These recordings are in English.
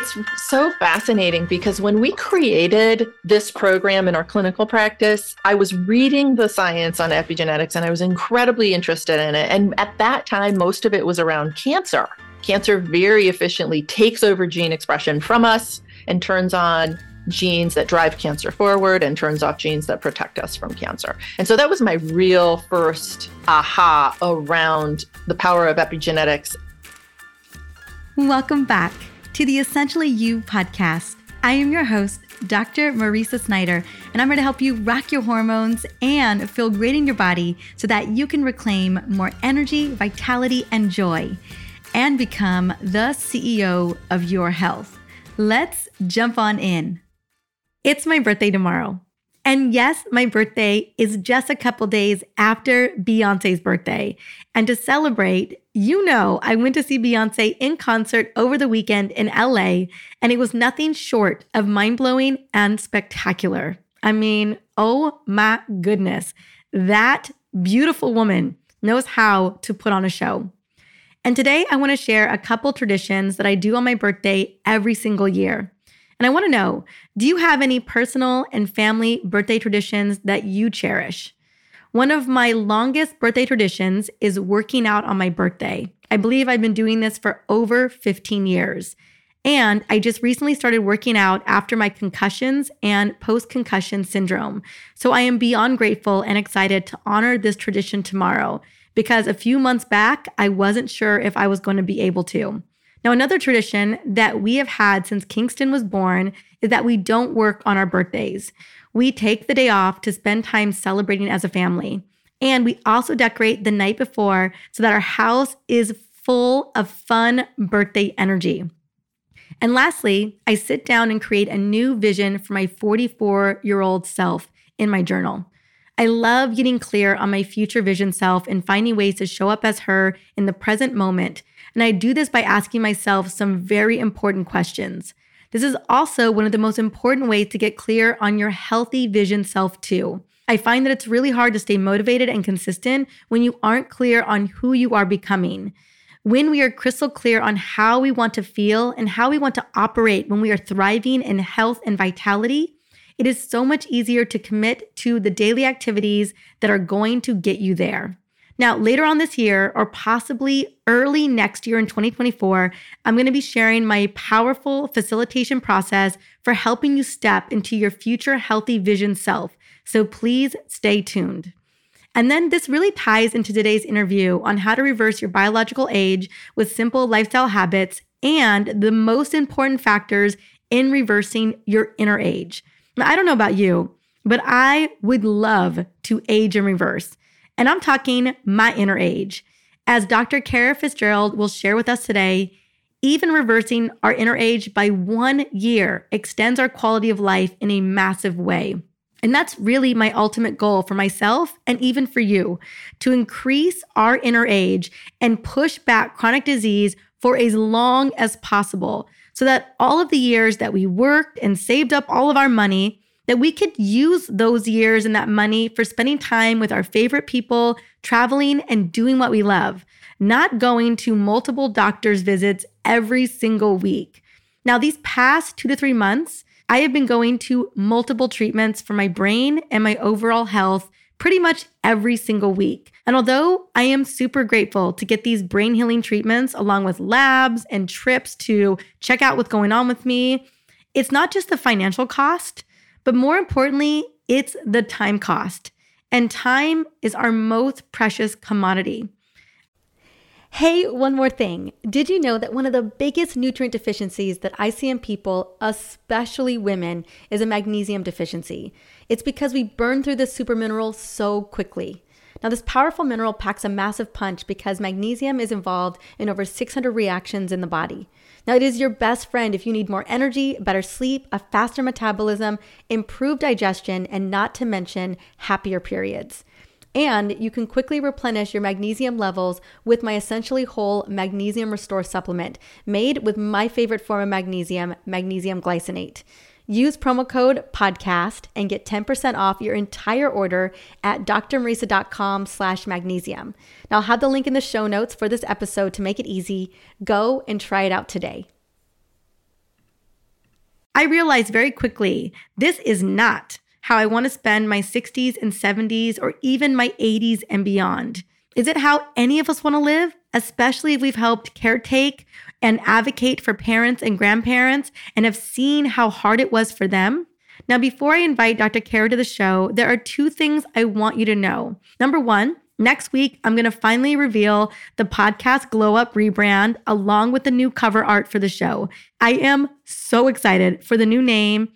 It's so fascinating because when we created this program in our clinical practice, I was reading the science on epigenetics and I was incredibly interested in it. And at that time, most of it was around cancer. Cancer very efficiently takes over gene expression from us and turns on genes that drive cancer forward and turns off genes that protect us from cancer. And so that was my real first aha around the power of epigenetics. Welcome back to the Essentially You podcast. I am your host, Dr. Mariza Snyder, and I'm here to help you rock your hormones and feel great in your body so that you can reclaim more energy, vitality, and joy and become the CEO of your health. Let's jump on in. It's my birthday tomorrow. And yes, my birthday is just a couple days after Beyonce's birthday. And to celebrate, you know, I went to see Beyonce in concert over the weekend in LA, and it was nothing short of mind blowing and spectacular. I mean, oh my goodness, that beautiful woman knows how to put on a show. And today I want to share a couple traditions that I do on my birthday every single year. And I want to know do you have any personal and family birthday traditions that you cherish? One of my longest birthday traditions is working out on my birthday. I believe I've been doing this for over 15 years. And I just recently started working out after my concussions and post concussion syndrome. So I am beyond grateful and excited to honor this tradition tomorrow because a few months back, I wasn't sure if I was going to be able to. Now, another tradition that we have had since Kingston was born is that we don't work on our birthdays. We take the day off to spend time celebrating as a family. And we also decorate the night before so that our house is full of fun birthday energy. And lastly, I sit down and create a new vision for my 44 year old self in my journal. I love getting clear on my future vision self and finding ways to show up as her in the present moment and I do this by asking myself some very important questions. This is also one of the most important ways to get clear on your healthy vision self, too. I find that it's really hard to stay motivated and consistent when you aren't clear on who you are becoming. When we are crystal clear on how we want to feel and how we want to operate when we are thriving in health and vitality, it is so much easier to commit to the daily activities that are going to get you there. Now, later on this year, or possibly early next year in 2024, I'm going to be sharing my powerful facilitation process for helping you step into your future healthy vision self. So please stay tuned. And then this really ties into today's interview on how to reverse your biological age with simple lifestyle habits and the most important factors in reversing your inner age. Now, I don't know about you, but I would love to age in reverse. And I'm talking my inner age. As Dr. Kara Fitzgerald will share with us today, even reversing our inner age by one year extends our quality of life in a massive way. And that's really my ultimate goal for myself and even for you to increase our inner age and push back chronic disease for as long as possible so that all of the years that we worked and saved up all of our money that we could use those years and that money for spending time with our favorite people, traveling and doing what we love, not going to multiple doctor's visits every single week. Now, these past two to three months, I have been going to multiple treatments for my brain and my overall health pretty much every single week. And although I am super grateful to get these brain healing treatments along with labs and trips to check out what's going on with me, it's not just the financial cost, but more importantly, it's the time cost. And time is our most precious commodity. Hey, one more thing. Did you know that one of the biggest nutrient deficiencies that I see in people, especially women, is a magnesium deficiency? It's because we burn through this super mineral so quickly. Now, this powerful mineral packs a massive punch because magnesium is involved in over 600 reactions in the body. Now, it is your best friend if you need more energy, better sleep, a faster metabolism, improved digestion, and not to mention happier periods. And you can quickly replenish your magnesium levels with my essentially whole magnesium restore supplement made with my favorite form of magnesium, magnesium glycinate. Use promo code podcast and get 10% off your entire order at drmariza.com slash magnesium. Now I'll have the link in the show notes for this episode to make it easy. Go and try it out today. I realized very quickly this is not how I want to spend my 60s and 70s or even my 80s and beyond. Is it how any of us want to live, especially if we've helped caretake and advocate for parents and grandparents and have seen how hard it was for them? Now, before I invite Dr. Kara to the show, there are two things I want you to know. Number one, Next week, I'm going to finally reveal the podcast Glow Up rebrand along with the new cover art for the show. I am so excited for the new name.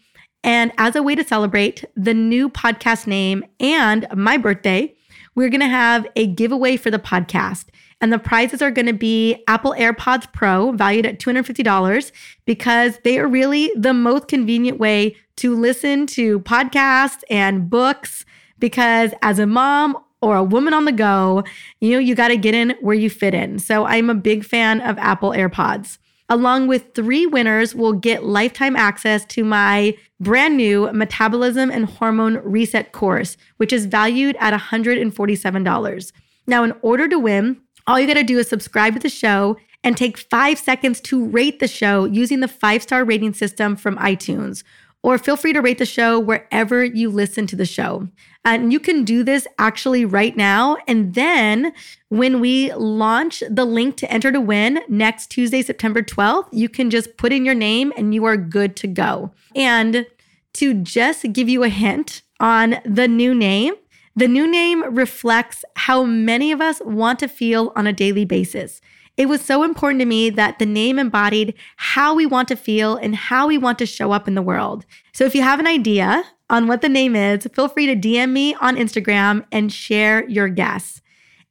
And as a way to celebrate the new podcast name and my birthday, we're going to have a giveaway for the podcast. And the prizes are going to be Apple AirPods Pro, valued at $250, because they are really the most convenient way to listen to podcasts and books. Because as a mom or a woman on the go, you know, you got to get in where you fit in. So I'm a big fan of Apple AirPods. Along with three winners, will get lifetime access to my brand new metabolism and hormone reset course, which is valued at $147. Now, in order to win, all you got to do is subscribe to the show and take five seconds to rate the show using the five star rating system from iTunes or feel free to rate the show wherever you listen to the show. And you can do this actually right now. And then when we launch the link to enter to win next Tuesday, September 12th, you can just put in your name and you are good to go. And to just give you a hint on the new name, the new name reflects how many of us want to feel on a daily basis. It was so important to me that the name embodied how we want to feel and how we want to show up in the world. So if you have an idea on what the name is, feel free to DM me on Instagram and share your guess.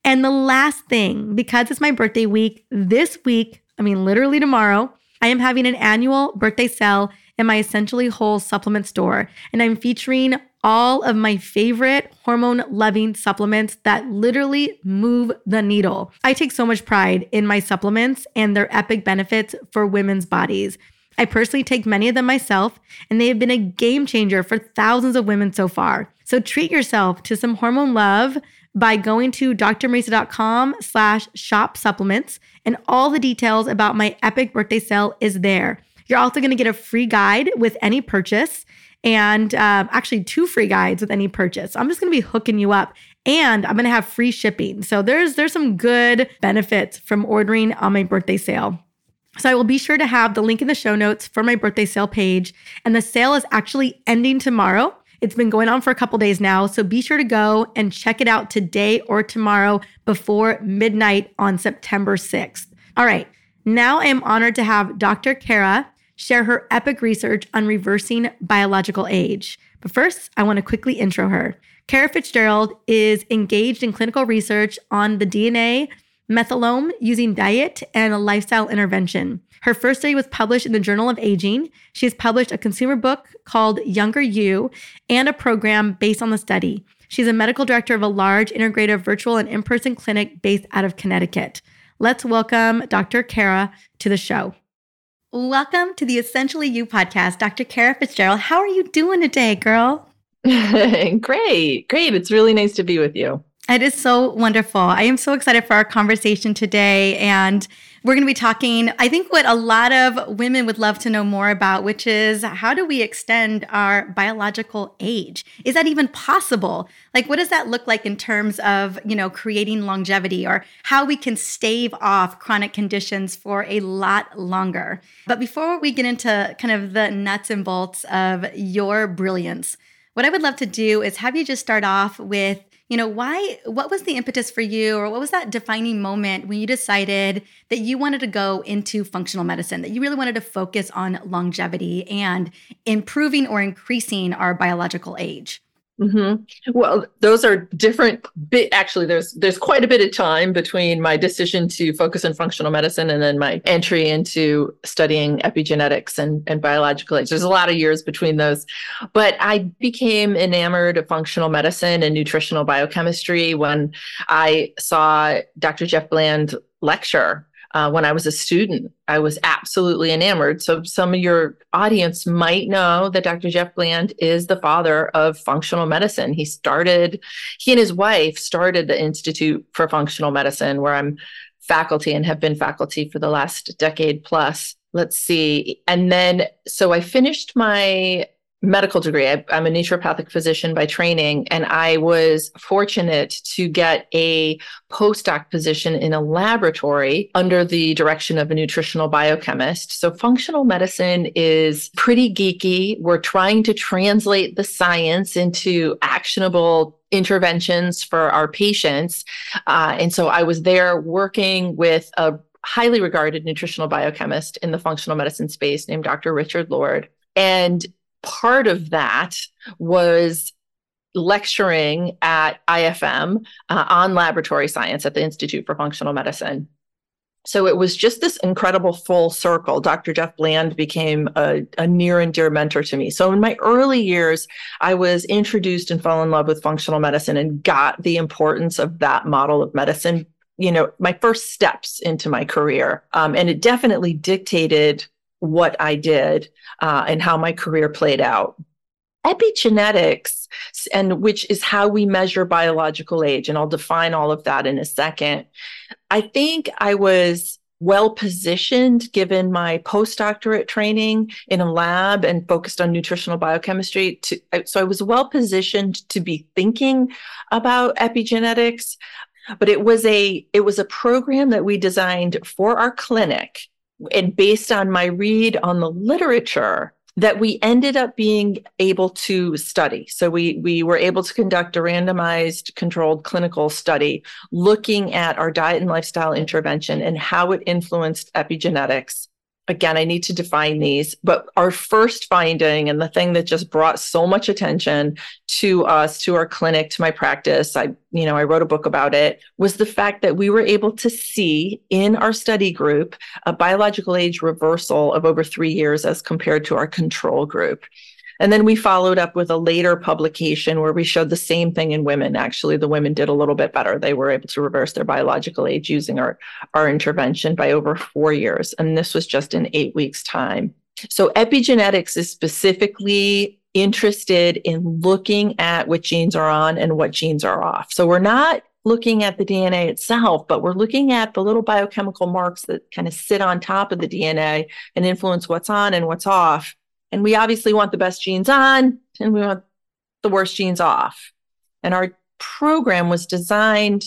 And the last thing, because it's my birthday week, this week, I mean, literally tomorrow, I am having an annual birthday sale in my Essentially Whole supplement store. And I'm featuring all of my favorite hormone loving supplements that literally move the needle. I take so much pride in my supplements and their epic benefits for women's bodies. I personally take many of them myself, and they have been a game changer for thousands of women so far. So treat yourself to some hormone love by going to drmariza.com slash shop supplements, and all the details about my epic birthday sale is there. You're also going to get a free guide with any purchase and um, actually two free guides with any purchase. I'm just going to be hooking you up and I'm going to have free shipping. So there's there's some good benefits from ordering on my birthday sale. So I will be sure to have the link in the show notes for my birthday sale page and the sale is actually ending tomorrow. It's been going on for a couple days now, so be sure to go and check it out today or tomorrow before midnight on September 6th. All right. Now I am honored to have Dr. Kara share her epic research on reversing biological age. But first, I want to quickly intro her. Kara Fitzgerald is engaged in clinical research on the DNA methylome using diet and a lifestyle intervention. Her first study was published in the Journal of Aging. She has published a consumer book called Younger You and a program based on the study. She's a medical director of a large integrative virtual and in person clinic based out of Connecticut. Let's welcome Dr. Kara to the show. Welcome to the Essentially You podcast, Dr. Kara Fitzgerald. How are you doing today, girl? great, great. It's really nice to be with you. It is so wonderful. I am so excited for our conversation today. And we're going to be talking, I think, what a lot of women would love to know more about, which is how do we extend our biological age? Is that even possible? Like, what does that look like in terms of, you know, creating longevity or how we can stave off chronic conditions for a lot longer? But before we get into kind of the nuts and bolts of your brilliance, what I would love to do is have you just start off with you know, why, what was the impetus for you, or what was that defining moment when you decided that you wanted to go into functional medicine, that you really wanted to focus on longevity and improving or increasing our biological age? Mm-hmm. Well, those are different. Bit actually, there's there's quite a bit of time between my decision to focus on functional medicine and then my entry into studying epigenetics and and biological age. There's a lot of years between those, but I became enamored of functional medicine and nutritional biochemistry when I saw Dr. Jeff Bland lecture uh, when I was a student. I was absolutely enamored. So, some of your audience might know that Dr. Jeff Bland is the father of functional medicine. He started, he and his wife started the Institute for Functional Medicine, where I'm faculty and have been faculty for the last decade plus. let's see. And then, so I finished my medical degree. I, am a naturopathic physician by training, and I was fortunate to get a postdoc position in a laboratory under the direction of a nutritional biochemist. So, functional medicine is pretty geeky. We're trying to translate the science into actionable interventions for our patients. Uh, and so, I was there working with a highly regarded nutritional biochemist in the functional medicine space named Dr. Richard Lord. And part of that was lecturing at IFM uh, on laboratory science at the Institute for Functional Medicine. So it was just this incredible full circle. Dr. Jeff Bland became a, a, near and dear mentor to me. So in my early years, I was introduced and fell in love with functional medicine and got the importance of that model of medicine you know my first steps into my career um, and it definitely dictated what i did uh, and how my career played out. Epigenetics and which is how we measure biological age and i'll define all of that in a second. I think i was well positioned given my postdoctorate training in a lab and focused on nutritional biochemistry to, so i was well positioned to be thinking about epigenetics but it was a it was a program that we designed for our clinic and based on my read on the literature that we ended up being able to study. So we we were able to conduct a randomized controlled clinical study looking at our diet and lifestyle intervention and how it influenced epigenetics again, I need to define these, but our first finding and the thing that just brought so much attention to us, to our clinic, to my practice, I, you know, I wrote a book about it, was the fact that we were able to see in our study group a biological age reversal of over three years as compared to our control group. And then we followed up with a later publication where we showed the same thing in women. Actually, the women did a little bit better. They were able to reverse their biological age using our, our intervention by over four years. And this was just in eight weeks' time. So, epigenetics is specifically interested in looking at what genes are on and what genes are off. So, we're not looking at the DNA itself, but we're looking at the little biochemical marks that kind of sit on top of the DNA and influence what's on and what's off. And we obviously want the best genes on and we want the worst genes off. And our program was designed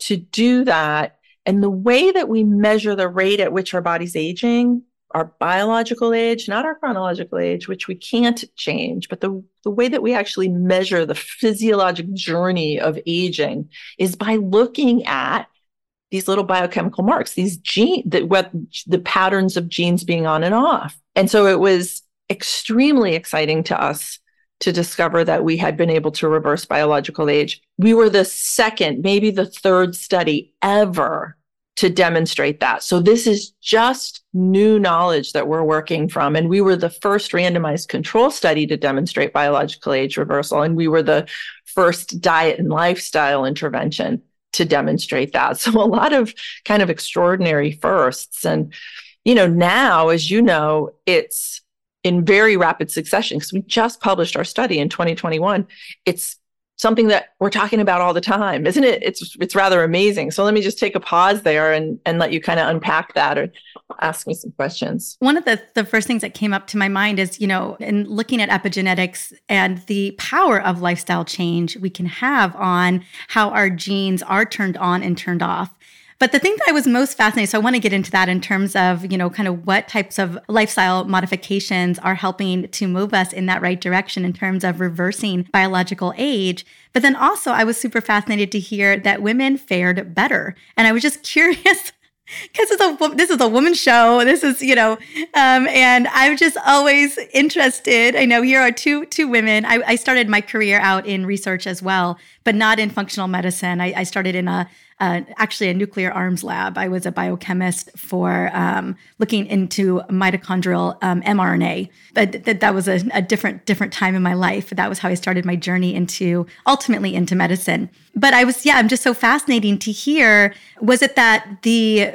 to do that. And the way that we measure the rate at which our body's aging, our biological age, not our chronological age, which we can't change, but the, the way that we actually measure the physiologic journey of aging is by looking at these little biochemical marks, these gene that what the patterns of genes being on and off. And so it was extremely exciting to us to discover that we had been able to reverse biological age. We were the second, maybe the third study ever to demonstrate that. So this is just new knowledge that we're working from. And we were the first randomized control study to demonstrate biological age reversal. And we were the first diet and lifestyle intervention to demonstrate that. So a lot of kind of extraordinary firsts. And, you know, now, as you know, it's in very rapid succession because we just published our study in 2021 it's something that we're talking about all the time isn't it? It's it's rather amazing. So let me just take a pause there and and let you kind of unpack that or ask me some questions. One of the the first things that came up to my mind is you know in looking at epigenetics and the power of lifestyle change we can have on how our genes are turned on and turned off but the thing that I was most fascinated, so I want to get into that in terms of, you know, kind of what types of lifestyle modifications are helping to move us in that right direction in terms of reversing biological age. But then also, I was super fascinated to hear that women fared better. And I was just curious because this is a woman's show. This is you know, um, and I'm just always interested. I know here are two two women. I, I, started my career out in research as well, but not in functional medicine. I, I started in a uh, actually a nuclear arms lab. I was a biochemist for um, looking into mitochondrial um, mRNA, but th- that was a, a, different different time in my life. That was how I started my journey into ultimately into medicine. But I was yeah, I'm just so fascinating to hear. Was it that the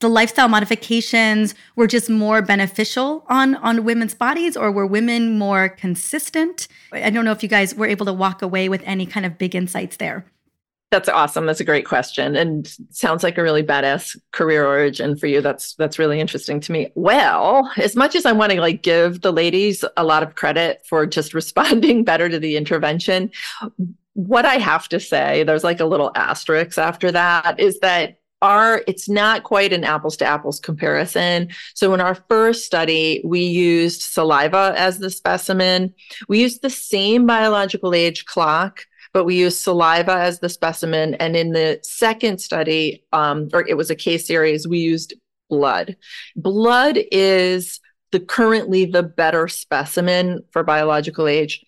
the lifestyle modifications were just more beneficial on on women's bodies or were women more consistent i don't know if you guys were able to walk away with any kind of big insights there That's awesome. That's a great question, and sounds like a really badass career origin for you. That's that's really interesting to me. Well, as much as I want to like give the ladies a lot of credit for just responding better to the intervention, what I have to say, there's like a little asterisk after that, is that our it's not quite an apples to apples comparison so in our first study we used saliva as the specimen we used the same biological age clock but we used saliva as the specimen. And in the second study um, or it was a case series we used blood. Blood is the currently the better specimen for biological age.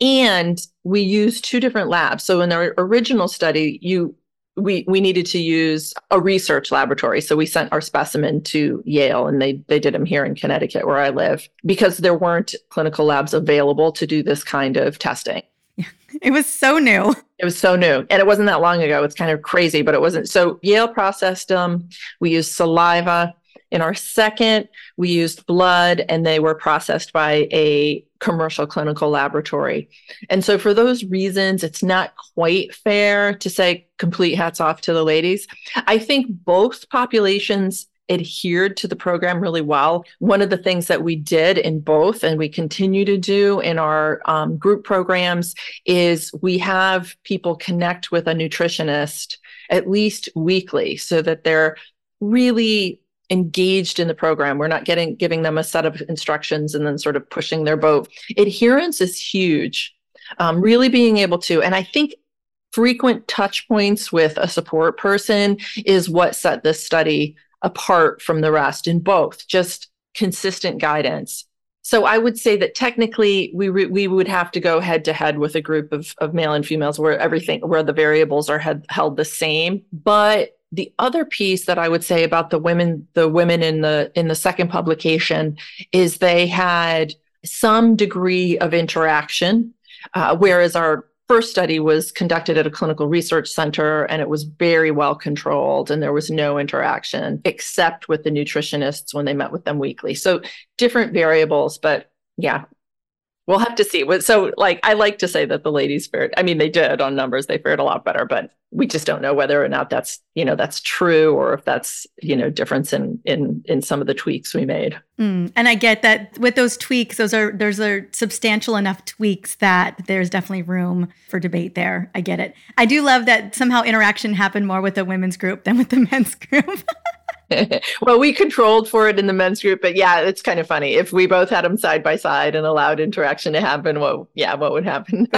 And we used two different labs. So in our original study you we we needed to use a research laboratory. So we sent our specimen to yale and they they did them here in connecticut where i live because there weren't clinical labs available to do this kind of testing it was so new it was so new and it wasn't that long ago it's kind of crazy but it wasn't so yale processed them we used saliva in our second, we used blood and they were processed by a commercial clinical laboratory. And so, for those reasons, it's not quite fair to say complete hats off to the ladies. I think both populations adhered to the program really well. One of the things that we did in both, and we continue to do in our um, group programs, is we have people connect with a nutritionist at least weekly so that they're really engaged in the program. We're not getting giving them a set of instructions and then sort of pushing their boat. Adherence is huge. Um, really being able to, and I think frequent touch points with a support person is what set this study apart from the rest in both just consistent guidance so I would say that technically we re- we would have to go head to head with a group of of male and females where everything where the variables are had, held the same. But the other piece that I would say about the women the women in the in the second publication is they had some degree of interaction, uh, whereas our first study was conducted at a clinical research center and it was very well controlled and there was no interaction except with the nutritionists when they met with them weekly. So different variables, but yeah, we'll have to see. So, like, I like to say that the ladies fared. I mean, they did on numbers; they fared a lot better, but we just don't know whether or not that's you know that's true or if that's you know difference in in in some of the tweaks we made. Mm, and I get that with those tweaks, those are there's are substantial enough tweaks that there's definitely room for debate there. I get it. I do love that somehow interaction happened more with the women's group than with the men's group. well, we controlled for it in the men's group, but yeah, it's kind of funny. If we both had them side by side and allowed interaction to happen, what yeah, what would happen?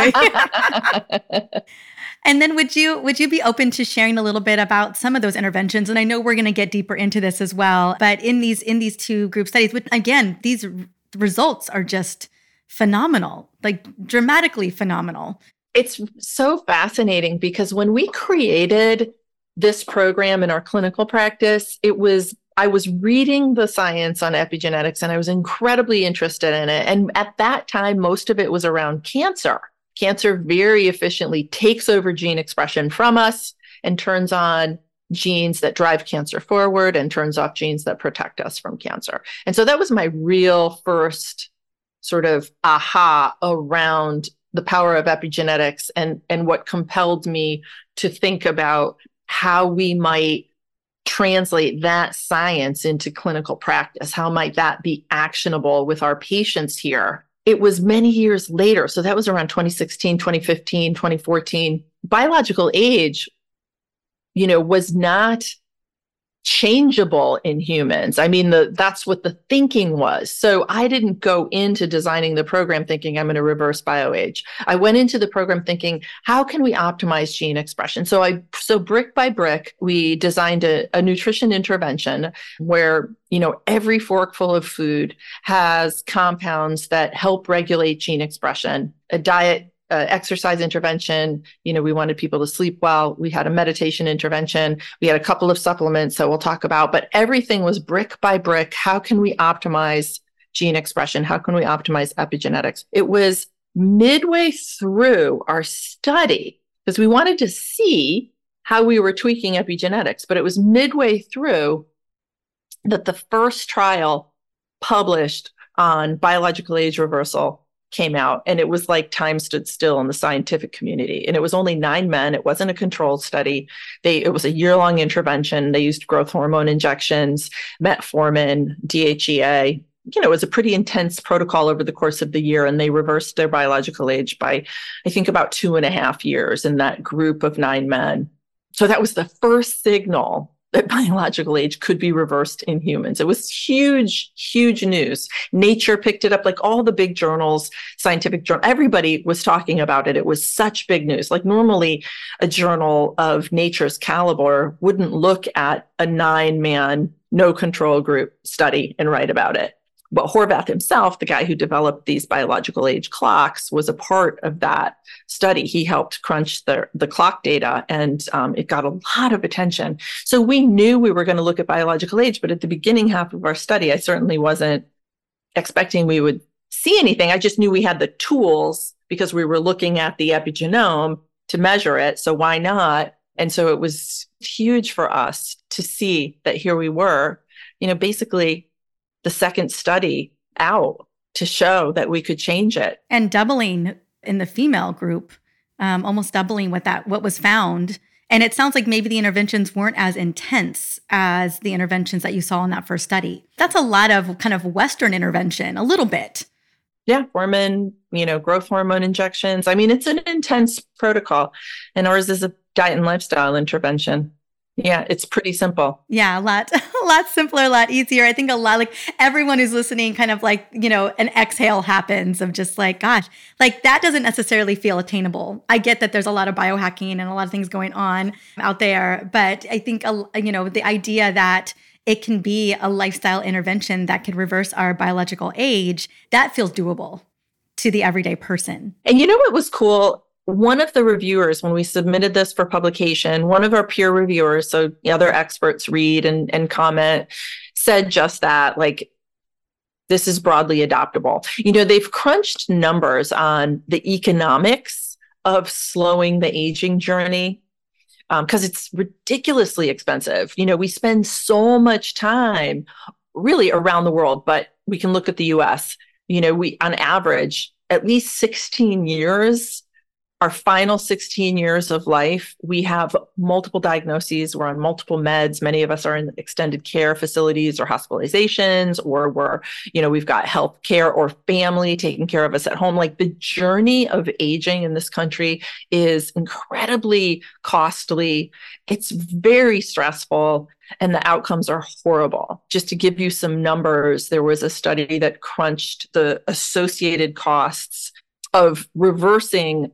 and then would you would you be open to sharing a little bit about some of those interventions? And I know we're going to get deeper into this as well, but in these in these two group studies, which again, these results are just phenomenal, like dramatically phenomenal. It's so fascinating because when we created this program in our clinical practice, it was I was reading the science on epigenetics and I was incredibly interested in it. And at that time, most of it was around cancer. Cancer very efficiently takes over gene expression from us and turns on genes that drive cancer forward and turns off genes that protect us from cancer. And so that was my real first sort of aha around the power of epigenetics and and what compelled me to think about how we might translate that science into clinical practice. How might that be actionable with our patients here? It was many years later. So that was around 2016, 2015, 2014. Biological age, you know, was not changeable in humans. I mean, the, that's what the thinking was. So I didn't go into designing the program thinking I'm going to reverse bioage. I went into the program thinking, how can we optimize gene expression? So I, so brick by brick, we designed a, a nutrition intervention where, you know, every forkful of food has compounds that help regulate gene expression. A diet uh, exercise intervention. You know, we wanted people to sleep well. We had a meditation intervention. We had a couple of supplements that we'll talk about, but everything was brick by brick. How can we optimize gene expression? How can we optimize epigenetics? It was midway through our study because we wanted to see how we were tweaking epigenetics, but it was midway through that the first trial published on biological age reversal came out and it was like time stood still in the scientific community. And it was only nine men. It wasn't a controlled study. They it was a year long intervention. They used growth hormone injections metformin dhea you know, it was a pretty intense protocol over the course of the year, and they reversed their biological age by, I think, about two and a half years in that group of nine men. So that was the first signal that biological age could be reversed in humans. It was huge, huge news. Nature picked it up, like all the big journals, scientific journal, everybody was talking about it. It was such big news. Like normally a journal of nature's caliber wouldn't look at a nine man, no control group study and write about it. But Horvath himself, the guy who developed these biological age clocks, was a part of that study. He helped crunch the, the clock data and um, it got a lot of attention. So we knew we were going to look at biological age, but at the beginning half of our study, I certainly wasn't expecting we would see anything. I just knew we had the tools because we were looking at the epigenome to measure it. So why not? And so it was huge for us to see that here we were, you know, basically the second study out to show that we could change it. And doubling in the female group, um, almost doubling what that what was found. And it sounds like maybe the interventions weren't as intense as the interventions that you saw in that first study. That's a lot of kind of Western intervention, a little bit. Yeah, hormone, you know, growth hormone injections. I mean, it's an intense protocol, and ours is a diet and lifestyle intervention. Yeah, it's pretty simple. Yeah, a lot, a lot simpler, a lot easier. I think a lot like everyone who's listening, kind of like, you know, an exhale happens of just like, gosh, like that doesn't necessarily feel attainable. I get that there's a lot of biohacking and a lot of things going on out there, but I think, you know, the idea that it can be a lifestyle intervention that could reverse our biological age, that feels doable to the everyday person. And you know what was cool? One of the reviewers, when we submitted this for publication, one of our peer reviewers, so the other experts read and, and comment, said just that like, this is broadly adoptable. You know, they've crunched numbers on the economics of slowing the aging journey because um, it's ridiculously expensive. You know, we spend so much time really around the world, but we can look at the US. You know, we on average, at least 16 years our final 16 years of life, we have multiple diagnoses. We're on multiple meds. Many of us are in extended care facilities or hospitalizations, or we're, you know, we've got health care or family taking care of us at home. Like the journey of aging in this country is incredibly costly. It's very stressful and the outcomes are horrible. Just to give you some numbers, there was a study that crunched the associated costs of reversing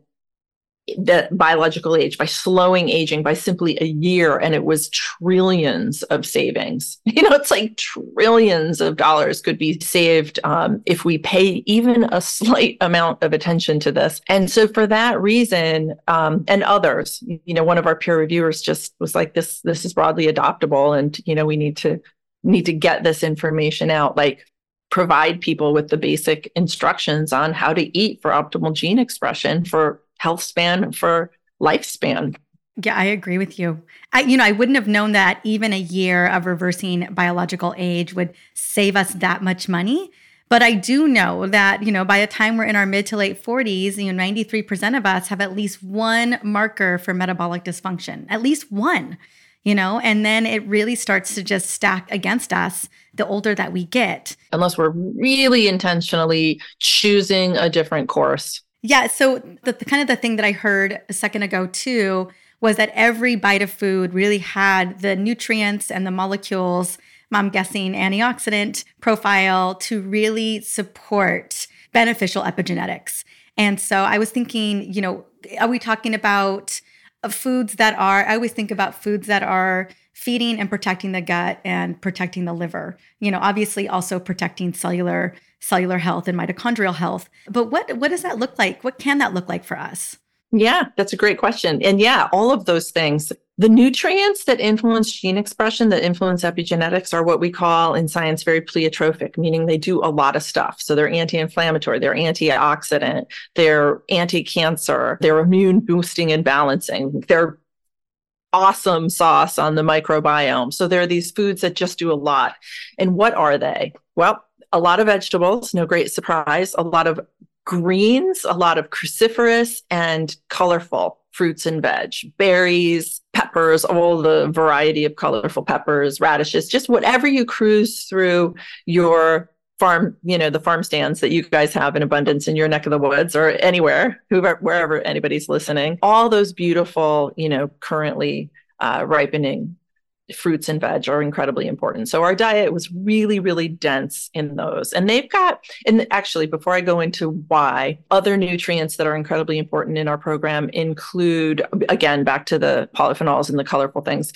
the biological age by slowing aging by simply a year and it was trillions of savings. You know it's like trillions of dollars could be saved um, if we pay even a slight amount of attention to this. And so for that reason um, and others you know one of our peer reviewers just was like this this is broadly adoptable and you know we need to need to get this information out like provide people with the basic instructions on how to eat for optimal gene expression for health span for lifespan. Yeah, I agree with you. I, you know, I wouldn't have known that even a year of reversing biological age would save us that much money. But I do know that, you know, by the time we're in our mid to late 40s, you know, 93% of us have at least one marker for metabolic dysfunction, at least one, you know, and then it really starts to just stack against us the older that we get. Unless we're really intentionally choosing a different course. Yeah. So the, the, kind of the thing that I heard a second ago too was that every bite of food really had the nutrients and the molecules, I'm guessing antioxidant profile to really support beneficial epigenetics. And so I was thinking, you know, are we talking about uh, foods that are, I always think about foods that are feeding and protecting the gut and protecting the liver. You know, obviously also protecting cellular cellular health and mitochondrial health. But what what does that look like? What can that look like for us? Yeah, that's a great question. And yeah, all of those things. The nutrients that influence gene expression, that influence epigenetics, are what we call in science very pleiotropic, meaning they do a lot of stuff. So they're anti inflammatory, they're antioxidant, they're anti cancer, they're immune boosting and balancing, they're awesome sauce on the microbiome. So there are these foods that just do a lot. And what are they? Well, a lot of vegetables, no great surprise, a lot of greens, a lot of cruciferous and colorful fruits and veg, berries, peppers, all the variety of colorful peppers, radishes, just whatever you cruise through your farm, you know, the farm stands that you guys have in abundance in your neck of the woods or anywhere, whoever, wherever anybody's listening. All those beautiful, you know, currently uh, ripening fruits and veg are incredibly important. So our diet was really, really dense in those. And they've got, and actually, before I go into why, other nutrients that are incredibly important in our program include, again, back to the polyphenols and the colorful things,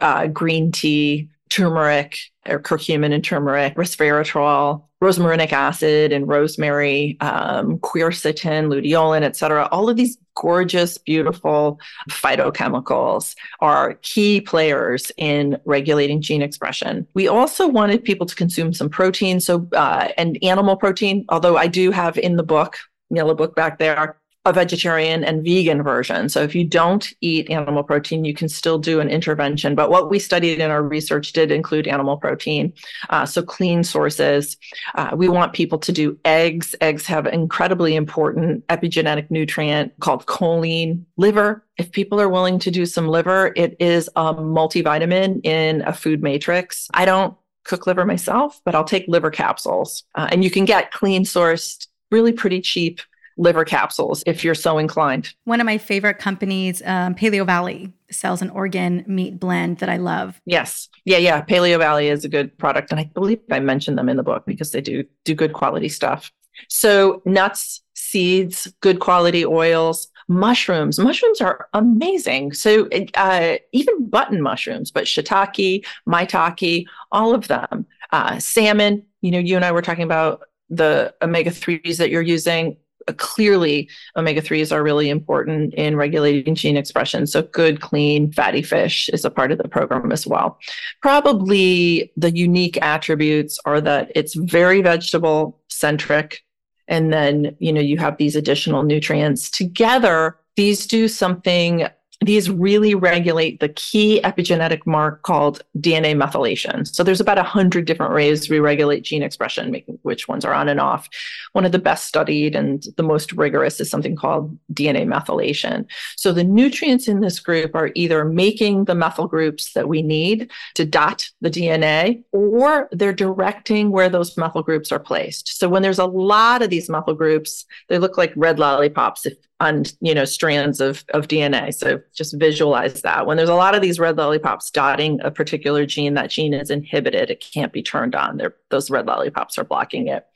uh, green tea, turmeric or curcumin and turmeric, resveratrol, rosmarinic acid and rosemary, um, quercetin, luteolin, et cetera. All of these gorgeous, beautiful phytochemicals are key players in regulating gene expression. We also wanted people to consume some protein, so uh, and animal protein. Although I do have in the book, yellow book back there, a vegetarian and vegan version. So if you don't eat animal protein, you can still do an intervention. But what we studied in our research did include animal protein. Uh, so clean sources. Uh, we want people to do eggs. Eggs have incredibly important epigenetic nutrient called choline. Liver. If people are willing to do some liver, it is a multivitamin in a food matrix. I don't cook liver myself, but I'll take liver capsules. Uh, and you can get clean sourced, really pretty cheap liver capsules if you're so inclined. One of my favorite companies, um, Paleo Valley, sells an organ meat blend that I love. Yes. Yeah, yeah. Paleo Valley is a good product. And I believe I mentioned them in the book because they do do good quality stuff. So nuts, seeds, good quality oils, mushrooms. Mushrooms are amazing. So uh, even button mushrooms, but shiitake, maitake, all of them. Uh, salmon. You know, you and I were talking about the omega 3s that you're using clearly omega 3s are really important in regulating gene expression. So, good, clean, fatty fish is a part of the program as well. Probably the unique attributes are that it's very vegetable centric. And then, you know, you have these additional nutrients together. These do something these really regulate the key epigenetic mark called DNA methylation. So there's about 100 different ways we regulate gene expression, making which ones are on and off. One of the best studied and the most rigorous is something called DNA methylation. So the nutrients in this group are either making the methyl groups that we need to dot the DNA, or they're directing where those methyl groups are placed. So when there's a lot of these methyl groups, they look like red lollipops if on you know strands of, of dna so just visualize that. When there's a lot of these red lollipops dotting a particular gene that gene is inhibited. It can't be turned on. They're, those red lollipops are blocking it.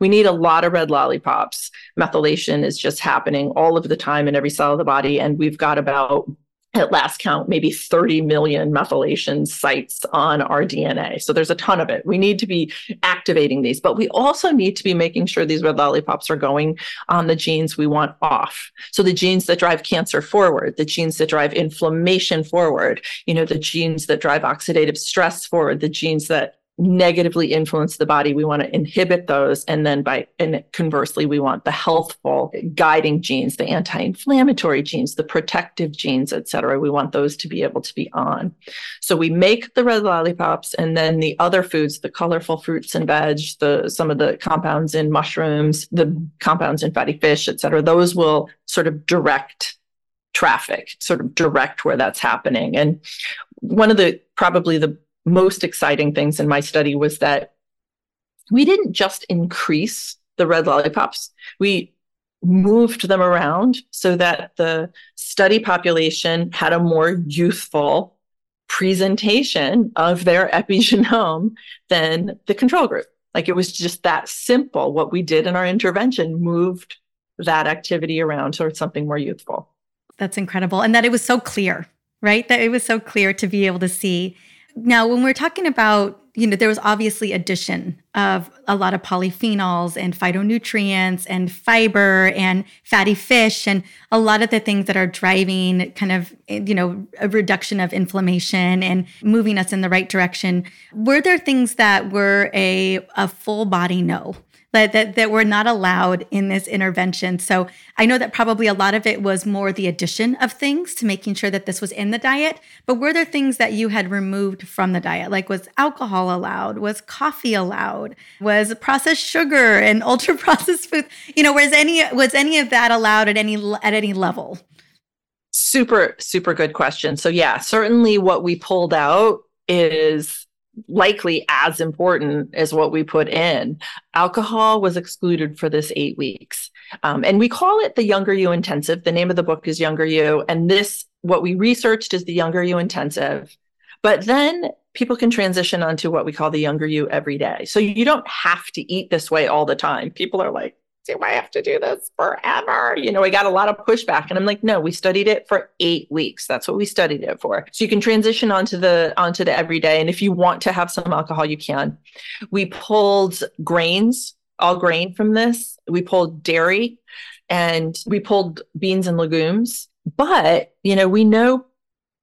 We need a lot of red lollipops. Methylation is just happening all of the time in every cell of the body and we've got about at last count, maybe 30 million methylation sites on our DNA. So there's a ton of it. We need to be activating these, but we also need to be making sure these red lollipops are going on the genes we want off. So the genes that drive cancer forward, the genes that drive inflammation forward, you know, the genes that drive oxidative stress forward, the genes that negatively influence the body we want to inhibit those and then by and conversely we want the healthful guiding genes the anti-inflammatory genes the protective genes et cetera. We want those to be able to be on. So we make the red lollipops and then the other foods the colorful fruits and veg the some of the compounds in mushrooms the compounds in fatty fish et cetera those will sort of direct traffic sort of direct where that's happening. And one of the probably the most exciting things in my study was that we didn't just increase the red lollipops, we moved them around so that the study population had a more youthful presentation of their epigenome than the control group. Like it was just that simple. What we did in our intervention moved that activity around towards something more youthful. That's incredible. And that it was so clear, right? That it was so clear to be able to see now, when we're talking about, you know, there was obviously addition of a lot of polyphenols and phytonutrients and fiber and fatty fish and a lot of the things that are driving kind of, you know, a reduction of inflammation and moving us in the right direction. Were there things that were a, a full body no? That, that, that were not allowed in this intervention. So I know that probably a lot of it was more the addition of things to making sure that this was in the diet. But were there things that you had removed from the diet? Like was alcohol allowed? Was coffee allowed? Was processed sugar and ultra processed food? You know, was any was any of that allowed at any at any level? Super, super good question. So yeah, certainly what we pulled out is likely as important as what we put in. Alcohol was excluded for this eight weeks. Um, and we call it the Younger You Intensive. The name of the book is Younger You. And this, what we researched is the Younger You Intensive. But then people can transition onto what we call the Younger You every day. So you don't have to eat this way all the time. People are like, do I have to do this forever? You know, we got a lot of pushback. And I'm like, no, we studied it for eight weeks. That's what we studied it for. So you can transition onto the onto the everyday. And if you want to have some alcohol, you can. We pulled grains, all grain from this. We pulled dairy and we pulled beans and legumes. But, you know, we know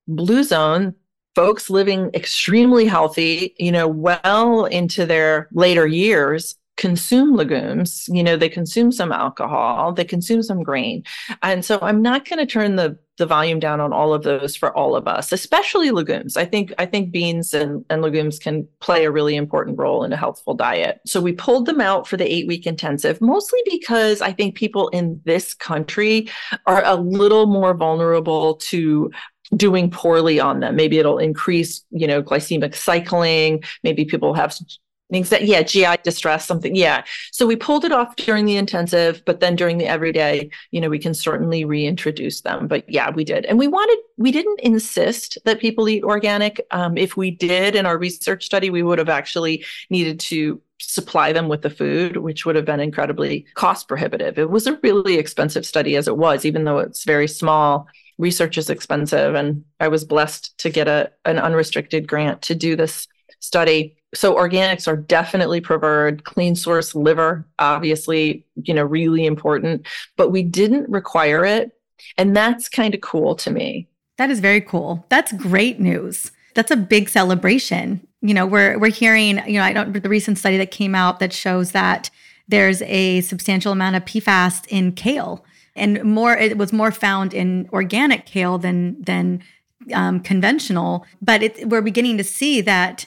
blue zone folks living extremely healthy, you know, well into their later years consume legumes you know they consume some alcohol they consume some grain. And so i'm not going to turn the the volume down on all of those for all of us especially legumes. I think i think beans and, and legumes can play a really important role in a healthful diet. So we pulled them out for the eight week intensive mostly because i think people in this country are a little more vulnerable to doing poorly on them. Maybe it'll increase you know glycemic cycling. Maybe people have that yeah gi distress something yeah. So we pulled it off during the intensive but then during the everyday you know we can certainly reintroduce them. But yeah we did. And we wanted we didn't insist that people eat organic. Um, if we did in our research study we would have actually needed to supply them with the food which would have been incredibly cost prohibitive. It was a really expensive study as it was even though it's very small. Research is expensive and i was blessed to get a an unrestricted grant to do this study so organics are definitely preferred. Clean source liver obviously you know really important. But we didn't require it and that's kind of cool to me. That is very cool. That's great news. That's a big celebration. You know we're we're hearing you know i don't the recent study that came out that shows that there's a substantial amount of pfas in kale and more it was more found in organic kale than than um, conventional. But it, we're beginning to see that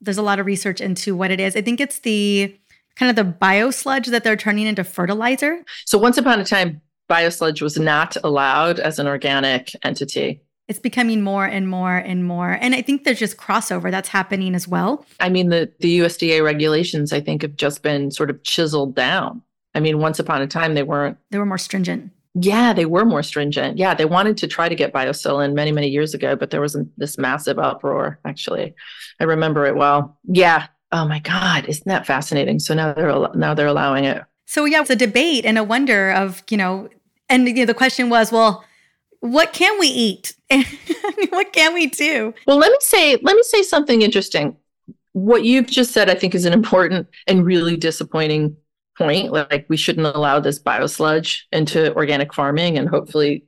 there's a lot of research into what it is. I think it's the kind of the biosludge that they're turning into fertilizer. So once upon a time, biosludge was not allowed as an organic entity. It's becoming more and more and more. And I think there's just crossover that's happening as well. I mean, the, the USDA regulations, I think, have just been sort of chiseled down. I mean, once upon a time, they weren't. They were more stringent. Yeah, they were more stringent. Yeah, they wanted to try to get biosyn many, many years ago, but there was this massive uproar, actually. I remember it well. Yeah. Oh my God, isn't that fascinating? So now they're now they're allowing it. So yeah, it's a debate and a wonder of, you know, and you know, the question was, well, what can we eat? what can we do? Well, let me say, let me say something interesting. What you've just said, I think, is an important and really disappointing point. Like we shouldn't allow this biosludge into organic farming, and hopefully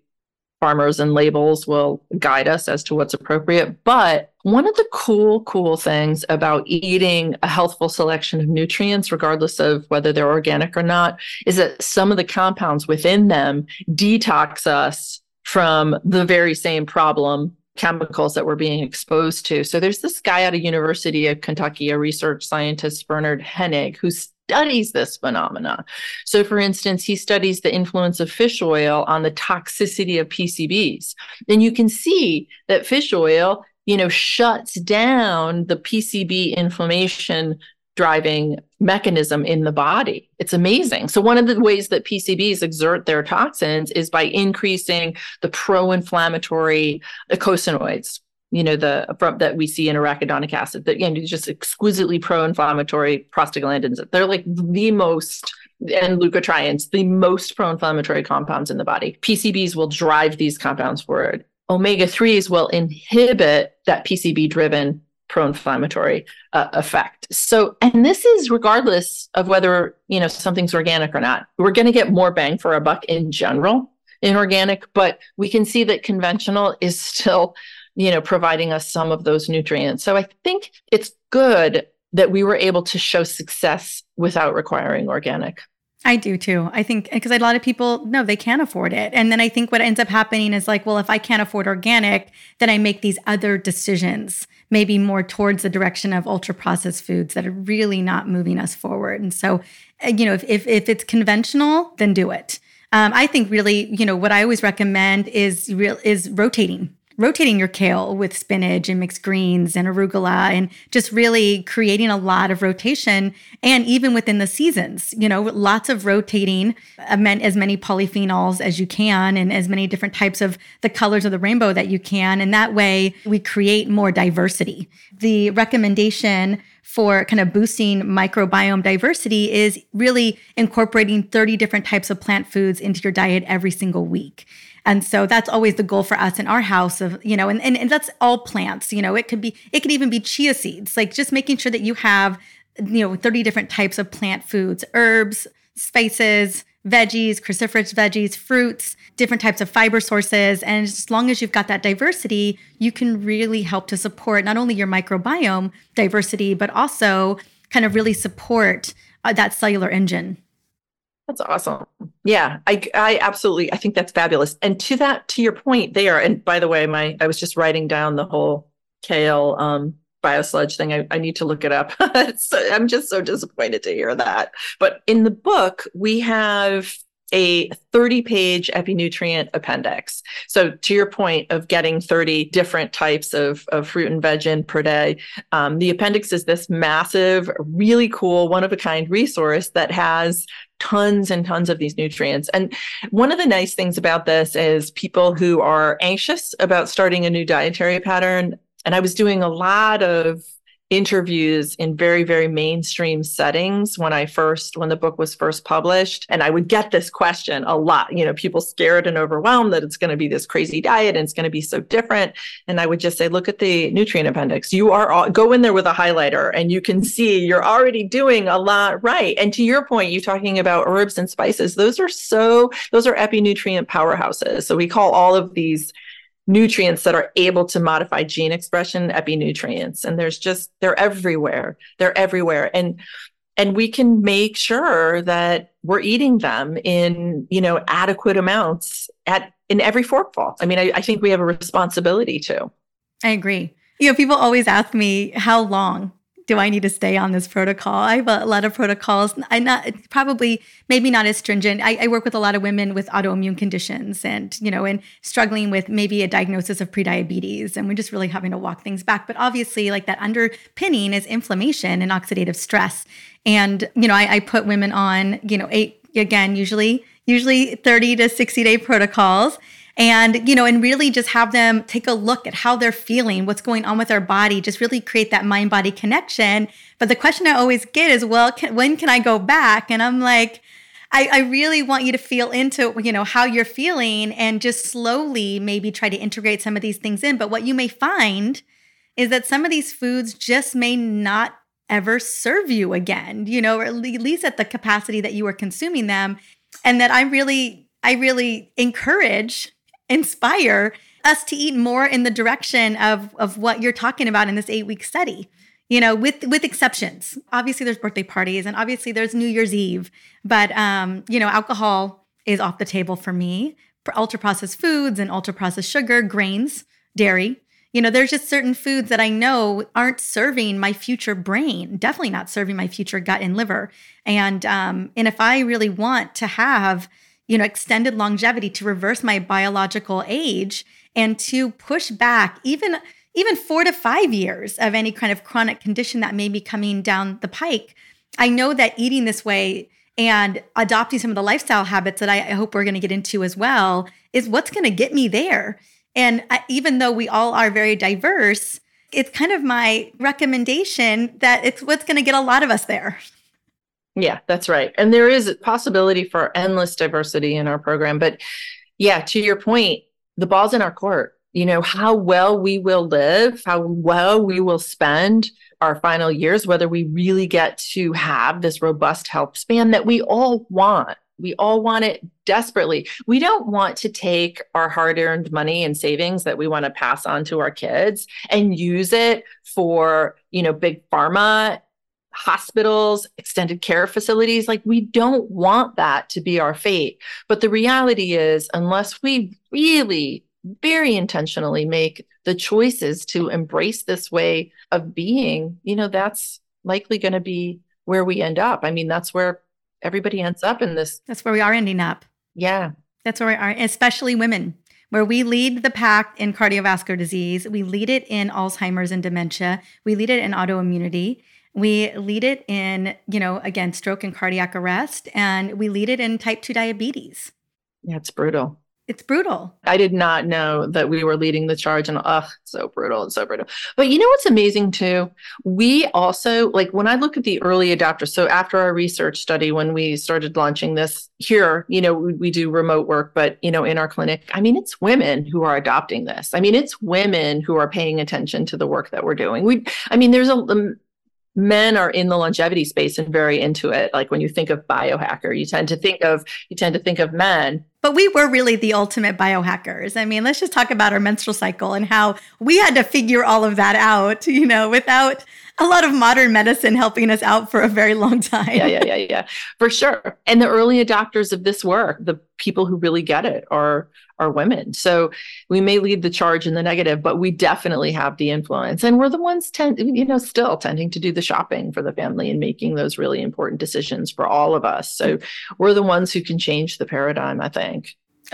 farmers and labels will guide us as to what's appropriate. But one of the cool, cool things about eating a healthful selection of nutrients, regardless of whether they're organic or not, is that some of the compounds within them detox us from the very same problem chemicals that we're being exposed to. So there's this guy out of University of Kentucky, a research scientist, Bernhard Hennig, who's studies this phenomena. So, for instance, he studies the influence of fish oil on the toxicity of PCBs. And you can see that fish oil, you know, shuts down the PCB inflammation driving mechanism in the body. It's amazing. So one of the ways that PCBs exert their toxins is by increasing the pro-inflammatory eicosanoids, you know, the from, that we see in arachidonic acid that again just exquisitely pro-inflammatory prostaglandins. They're like the most and leukotrienes, the most pro-inflammatory compounds in the body. PCBs will drive these compounds forward. Omega 3s will inhibit that PCB driven pro-inflammatory uh, effect. So, and this is regardless of whether, you know, something's organic or not. We're going to get more bang for our buck in general in organic, but we can see that conventional is still you know, providing us some of those nutrients. So I think it's good that we were able to show success without requiring organic. I do too. I think because a lot of people no, they can't afford it. And then I think what ends up happening is like, well, if I can't afford organic, then I make these other decisions, maybe more towards the direction of ultra processed foods that are really not moving us forward. And so, uh, you know, if if, if it's conventional, then do it. Um, I think really, you know, what I always recommend is real is rotating rotating your kale with spinach and mixed greens and arugula and just really creating a lot of rotation and even within the seasons you know lots of rotating uh, as many polyphenols as you can and as many different types of the colors of the rainbow that you can. And that way we create more diversity. The recommendation for kind of boosting microbiome diversity is really incorporating 30 different types of plant foods into your diet every single week and so that's always the goal for us in our house of, you know, and, and, and that's all plants, you know, it could be, it could even be chia seeds, like just making sure that you have, you know, 30 different types of plant foods, herbs, spices, veggies, cruciferous veggies, fruits, different types of fiber sources. And as long as you've got that diversity, you can really help to support not only your microbiome diversity, but also kind of really support uh, that cellular engine. That's awesome. Yeah, I I absolutely I think that's fabulous. And to that to your point there, and by the way, my I was just writing down the whole kale um biosludge thing. I, I need to look it up. so, I'm just so disappointed to hear that. But in the book, we have a 30 page epinutrient appendix. So, to your point of getting 30 different types of, of fruit and veg in per day, um, the appendix is this massive, really cool, one of a kind resource that has tons and tons of these nutrients. And one of the nice things about this is people who are anxious about starting a new dietary pattern. And I was doing a lot of interviews in very very mainstream settings when i first when the book was first published. And i would get this question a lot you know people scared and overwhelmed that it's going to be this crazy diet and it's going to be so different. And i would just say look at the nutrient appendix. You are all, go in there with a highlighter and you can see you're already doing a lot right. And to your point you talking about herbs and spices those are so those are epinutrient powerhouses. So we call all of these nutrients that are able to modify gene expression epinutrients. And there's just they're everywhere. They're everywhere. And and we can make sure that we're eating them in you know adequate amounts at in every forkful i mean I, I think we have a responsibility to. I agree. You know people always ask me how long do I need to stay on this protocol? I have a lot of protocols. I not probably maybe not as stringent. I, I, work with a lot of women with autoimmune conditions and you know and struggling with maybe a diagnosis of prediabetes, and we're just really having to walk things back. But obviously, like that underpinning is inflammation and oxidative stress. And you know, I, I put women on you know eight again usually usually 30 to 60 day protocols and you know and really just have them take a look at how they're feeling what's going on with their body just really create that mind body connection. But the question i always get is well can, when can i go back? And i'm like I, I really want you to feel into you know how you're feeling and just slowly maybe try to integrate some of these things in. But what you may find is that some of these foods just may not ever serve you again you know or at least at the capacity that you were consuming them. And that i really i really encourage inspire us to eat more in the direction of of what you're talking about in this eight week study you know with with exceptions. Obviously there's birthday parties and obviously there's new year's eve but um you know alcohol is off the table for me. For ultra processed foods and ultra processed sugar grains dairy you know there's just certain foods that i know aren't serving my future brain definitely not serving my future gut and liver. And um and if i really want to have you know, extended longevity to reverse my biological age and to push back even even 4 to 5 years of any kind of chronic condition that may be coming down the pike. I know that eating this way and adopting some of the lifestyle habits that I, I hope we're going to get into as well is what's going to get me there. And I, even though we all are very diverse, it's kind of my recommendation that it's what's going to get a lot of us there. Yeah, that's right. And there is a possibility for endless diversity in our program. But yeah, to your point, the ball's in our court. You know, how well we will live, how well we will spend our final years, whether we really get to have this robust health span that we all want. We all want it desperately. We don't want to take our hard earned money and savings that we want to pass on to our kids and use it for, you know, big pharma hospitals, extended care facilities. Like, we don't want that to be our fate. But the reality is, unless we really very intentionally make the choices to embrace this way of being, you know, that's likely going to be where we end up. I mean, that's where everybody ends up in this. That's where we are ending up. Yeah. That's where we are, especially women, where we lead the pack in cardiovascular disease. We lead it in Alzheimer's and dementia. We lead it in autoimmunity. We lead it in, you know, again, stroke and cardiac arrest. And we lead it in type 2 diabetes. Yeah, it's brutal it's brutal. I did not know that we were leading the charge and ugh, so brutal. It's so brutal. But you know what's amazing too? We also like when I look at the early adopters. So after our research study, when we started launching this here, you know, we, we do remote work, but you know, in our clinic, I mean, it's women who are adopting this. I mean, it's women who are paying attention to the work that we're doing. We, I mean, there's a um, men are in the longevity space and very into it. Like when you think of biohacker you tend to think of you tend to think of men but we were really the ultimate biohackers. I mean, let's just talk about our menstrual cycle and how we had to figure all of that out, you know, without a lot of modern medicine helping us out for a very long time. yeah, yeah, yeah, yeah, for sure. And the early adopters of this work, the people who really get it, are are women. So we may lead the charge in the negative, but we definitely have the influence, and we're the ones tend, you know, still tending to do the shopping for the family and making those really important decisions for all of us. So we're the ones who can change the paradigm. I think.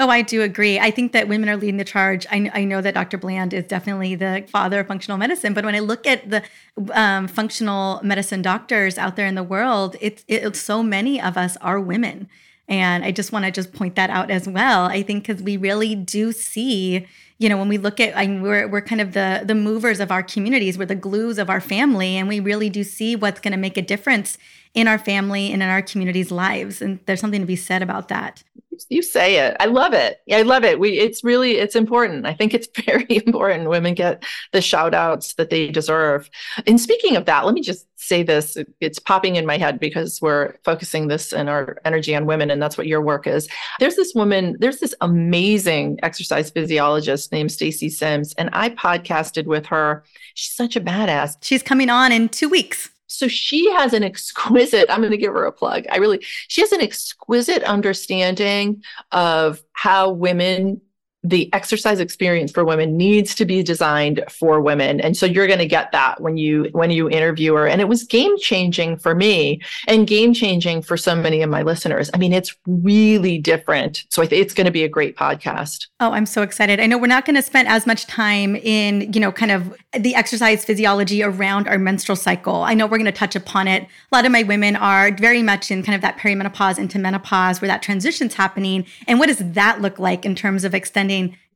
Oh, I do agree. I think that women are leading the charge. I, I, know that Dr. Bland is definitely the father of functional medicine, but when I look at the um, functional medicine doctors out there in the world, it's it, so many of us are women, and I just want to just point that out as well. I think because we really do see, you know, when we look at, I mean, we're we're kind of the the movers of our communities, we're the glues of our family, and we really do see what's going to make a difference in our family and in our communities' lives, and there's something to be said about that you say it. I love it. I love it. We it's really it's important. I think it's very important women get the shout outs that they deserve. And speaking of that, let me just say this. It's popping in my head because we're focusing this and our energy on women and that's what your work is. There's this woman, there's this amazing exercise physiologist named Stacy Sims and I podcasted with her. She's such a badass. She's coming on in 2 weeks. So she has an exquisite, I'm going to give her a plug. I really, she has an exquisite understanding of how women the exercise experience for women needs to be designed for women. And so you're going to get that when you when you interview her. And it was game changing for me and game changing for so many of my listeners. I mean it's really different. So i think it's going to be a great podcast. Oh i'm so excited. I know we're not going to spend as much time in you know kind of the exercise physiology around our menstrual cycle. I know we're going to touch upon it. A lot of my women are very much in kind of that perimenopause into menopause where that transition's happening. And what does that look like in terms of extending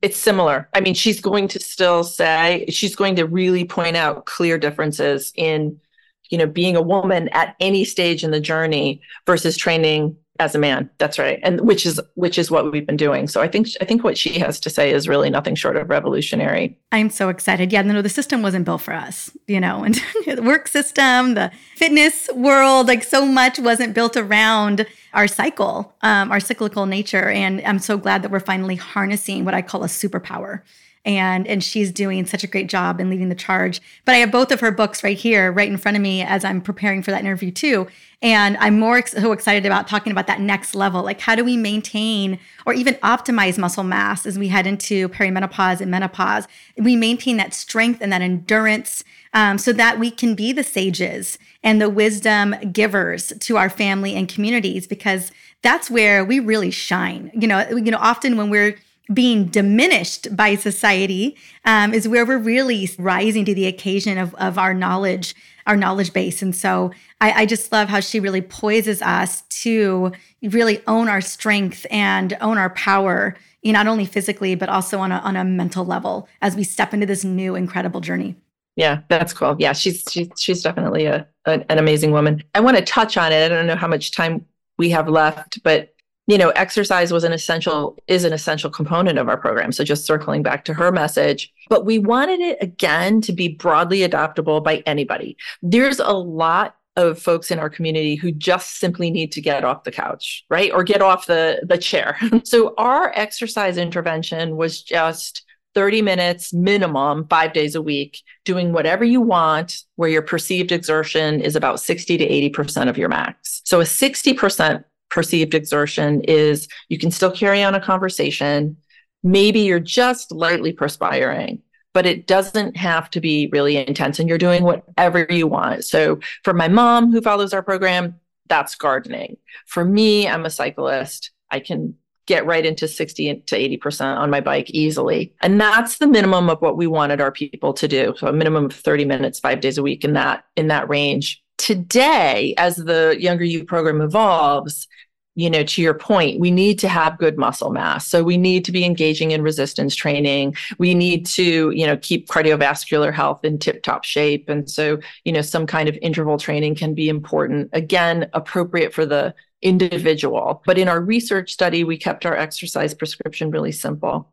it's similar. I mean, she's going to still say, she's going to really point out clear differences in, you know, being a woman at any stage in the journey versus training as a man. That's right. And which is which is what we've been doing. So i think i think what she has to say is really nothing short of revolutionary. I'm so excited. Yeah no the system wasn't built for us you know and the work system the fitness world like so much wasn't built around our cycle um, our cyclical nature. And i'm so glad that we're finally harnessing what i call a superpower and and she's doing such a great job in leading the charge. But I have both of her books right here, right in front of me, as I'm preparing for that interview too. And I'm more ex- so excited about talking about that next level. Like, how do we maintain or even optimize muscle mass as we head into perimenopause and menopause? We maintain that strength and that endurance um, so that we can be the sages and the wisdom givers to our family and communities, because that's where we really shine. You know, you know, often when we're being diminished by society um, is where we're really rising to the occasion of, of our knowledge our knowledge base. And so I, I just love how she really poises us to really own our strength and own our power you know, not only physically but also on a, on a mental level as we step into this new incredible journey. Yeah that's cool. Yeah she's she's, she's definitely a, a an amazing woman. I want to touch on it. I don't know how much time we have left but you know, exercise was an essential, is an essential component of our program. So just circling back to her message, but we wanted it again to be broadly adoptable by anybody. There's a lot of folks in our community who just simply need to get off the couch, right? Or get off the, the chair. so our exercise intervention was just 30 minutes minimum, five days a week, doing whatever you want, where your perceived exertion is about 60 to 80% of your max. So a 60% perceived exertion is you can still carry on a conversation. Maybe you're just lightly perspiring, but it doesn't have to be really intense and you're doing whatever you want. So for my mom who follows our program, that's gardening. For me, I'm a cyclist. I can get right into 60 to 80% on my bike easily. And that's the minimum of what we wanted our people to do. So a minimum of 30 minutes, five days a week in that, in that range. Today, as the Younger You program evolves, you know, to your point, we need to have good muscle mass. So we need to be engaging in resistance training. We need to, you know, keep cardiovascular health in tip top shape. And so, you know, some kind of interval training can be important. Again, appropriate for the individual. But in our research study, we kept our exercise prescription really simple.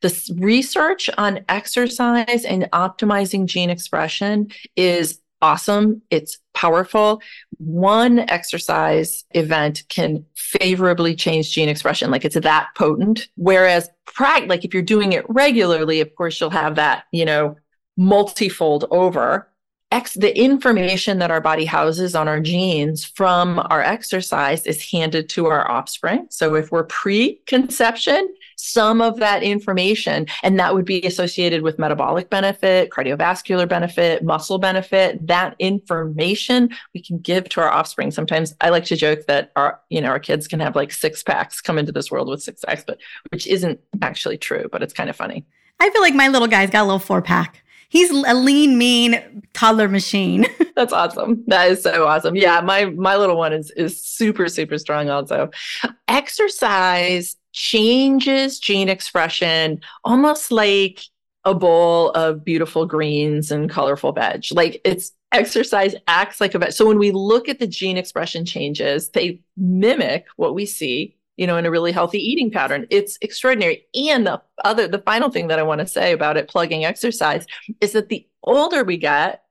The research on exercise and optimizing gene expression is awesome. It's powerful. One exercise event can favorably change gene expression. Like it's that potent. Whereas, like if you're doing it regularly, of course, you'll have that, you know, multifold over. X, the information that our body houses on our genes from our exercise is handed to our offspring. So if we're pre-conception, some of that information, and that would be associated with metabolic benefit, cardiovascular benefit, muscle benefit, that information we can give to our offspring. Sometimes I like to joke that our, you know, our kids can have like six packs come into this world with six packs, but which isn't actually true, but it's kind of funny. I feel like my little guy's got a little four pack he's a lean, mean toddler machine. That's awesome. That is so awesome. Yeah, my my little one is is super super strong. Also, exercise changes gene expression almost like a bowl of beautiful greens and colorful veg. Like it's exercise acts like a veg. So when we look at the gene expression changes, they mimic what we see you know, in a really healthy eating pattern. It's extraordinary. And the other, the final thing that I want to say about it, plugging exercise, is that the older we get,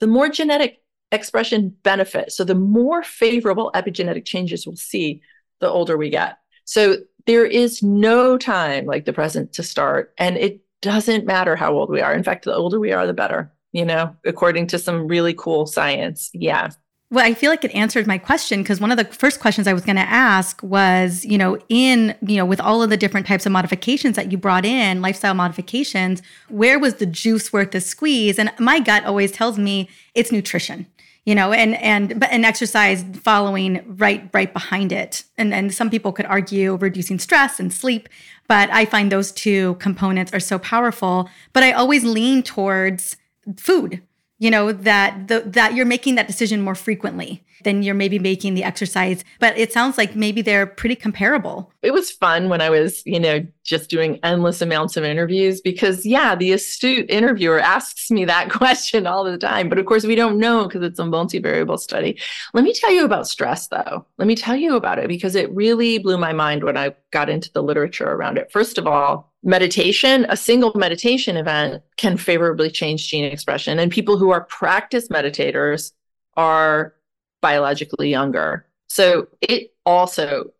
the more genetic expression benefit. So the more favorable epigenetic changes we'll see the older we get. So there is no time like the present to start. And it doesn't matter how old we are. In fact, the older we are, the better, you know, according to some really cool science. Yeah. Well, I feel like it answered my question because one of the first questions I was going to ask was, you know, in, you know, with all of the different types of modifications that you brought in, lifestyle modifications, where was the juice worth the squeeze? And my gut always tells me it's nutrition, you know, and and but an exercise following right right behind it. And and some people could argue reducing stress and sleep, but I find those two components are so powerful. But I always lean towards food you know that the, that you're making that decision more frequently than you're maybe making the exercise. But it sounds like maybe they're pretty comparable. It was fun when i was you know just doing endless amounts of interviews because yeah the astute interviewer asks me that question all the time. But of course we don't know because it's a multivariable study. Let me tell you about stress though. Let me tell you about it because it really blew my mind when i got into the literature around it. First of all meditation, a single meditation event can favorably change gene expression. And people who are practice meditators are biologically younger. So it also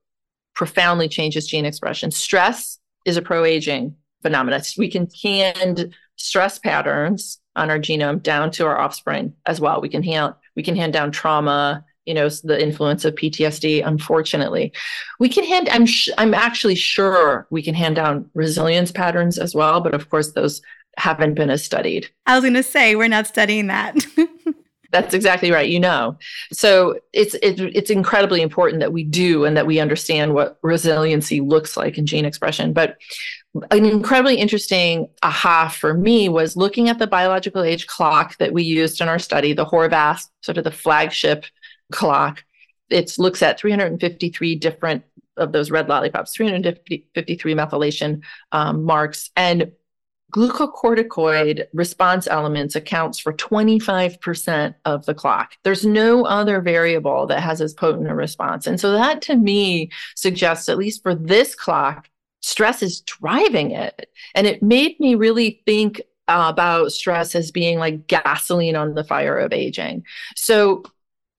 profoundly changes gene expression. Stress is a pro aging phenomenon. We can hand stress patterns on our genome down to our offspring as well. We can hand we can hand down trauma, you know the influence of PTSD. Unfortunately, we can hand. I'm sh- I'm actually sure we can hand down resilience patterns as well, but of course those haven't been as studied. I was going to say we're not studying that. That's exactly right. You know, so it's it, it's incredibly important that we do and that we understand what resiliency looks like in gene expression. But an incredibly interesting aha for me was looking at the biological age clock that we used in our study, the Horvath, sort of the flagship clock. It looks at 353 different of those red lollipops, 353 methylation um, marks, and glucocorticoid response elements accounts for 25% of the clock. There's no other variable that has as potent a response. And so that to me suggests, at least for this clock, stress is driving it. And it made me really think about stress as being like gasoline on the fire of aging. So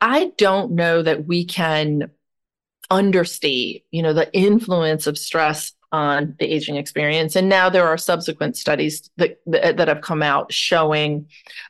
I don't know that we can understate, you know, the influence of stress on the aging experience. And now there are subsequent studies that that have come out showing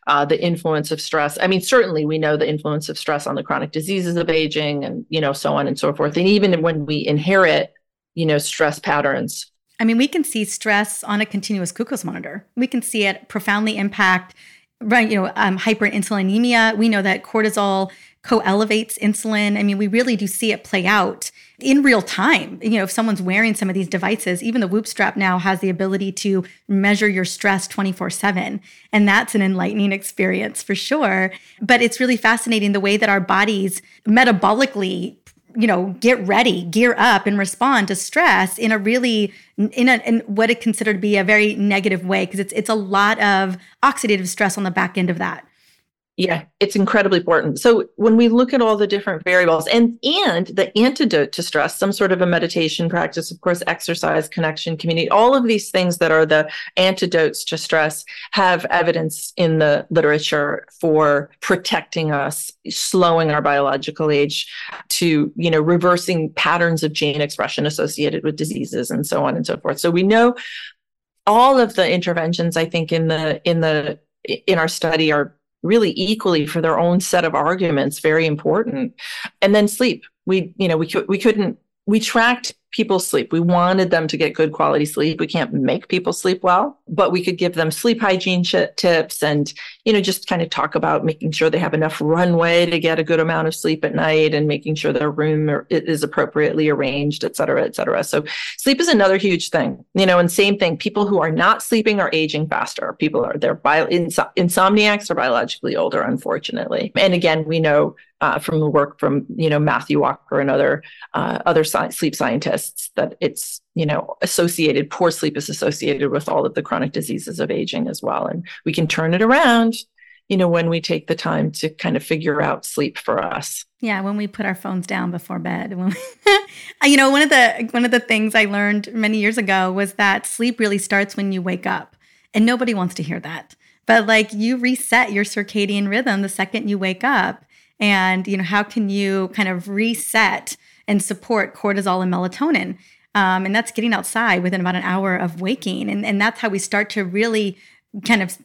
uh, the influence of stress. I mean, certainly we know the influence of stress on the chronic diseases of aging, and you know, so on and so forth. And even when we inherit, you know, stress patterns. I mean, we can see stress on a continuous glucose monitor. We can see it profoundly impact, right? You know, um, hyperinsulinemia. We know that cortisol co-elevates insulin. I mean, we really do see it play out in real time. You know, if someone's wearing some of these devices, even the Whoop strap now has the ability to measure your stress 24/7, and that's an enlightening experience for sure. But it's really fascinating the way that our bodies metabolically you know get ready gear up and respond to stress in a really in a in what it considered to be a very negative way because it's it's a lot of oxidative stress on the back end of that yeah, it's incredibly important. So when we look at all the different variables and and the antidote to stress, some sort of a meditation practice, of course, exercise, connection, community, all of these things that are the antidotes to stress have evidence in the literature for protecting us, slowing our biological age, to you know reversing patterns of gene expression associated with diseases and so on and so forth. So we know all of the interventions I think in the in the in our study are really equally for their own set of arguments very important. And then sleep. We you know we could we couldn't we tracked people's sleep. We wanted them to get good quality sleep. We can't make people sleep well, but we could give them sleep hygiene tips and, you know, just kind of talk about making sure they have enough runway to get a good amount of sleep at night and making sure their room is appropriately arranged, et cetera, et cetera. So sleep is another huge thing, you know, and same thing. People who are not sleeping are aging faster. People are, they're bio, insomniacs are biologically older, unfortunately. And again, we know uh, from the work from you know Matthew Walker and other uh, other sci- sleep scientists that it's you know associated poor sleep is associated with all of the chronic diseases of aging as well, and we can turn it around. You know, when we take the time to kind of figure out sleep for us. Yeah, when we put our phones down before bed. When we, you know, one of the one of the things I learned many years ago was that sleep really starts when you wake up, and nobody wants to hear that. But like you reset your circadian rhythm the second you wake up and you know how can you kind of reset and support cortisol and melatonin um, and that's getting outside within about an hour of waking and, and that's how we start to really kind of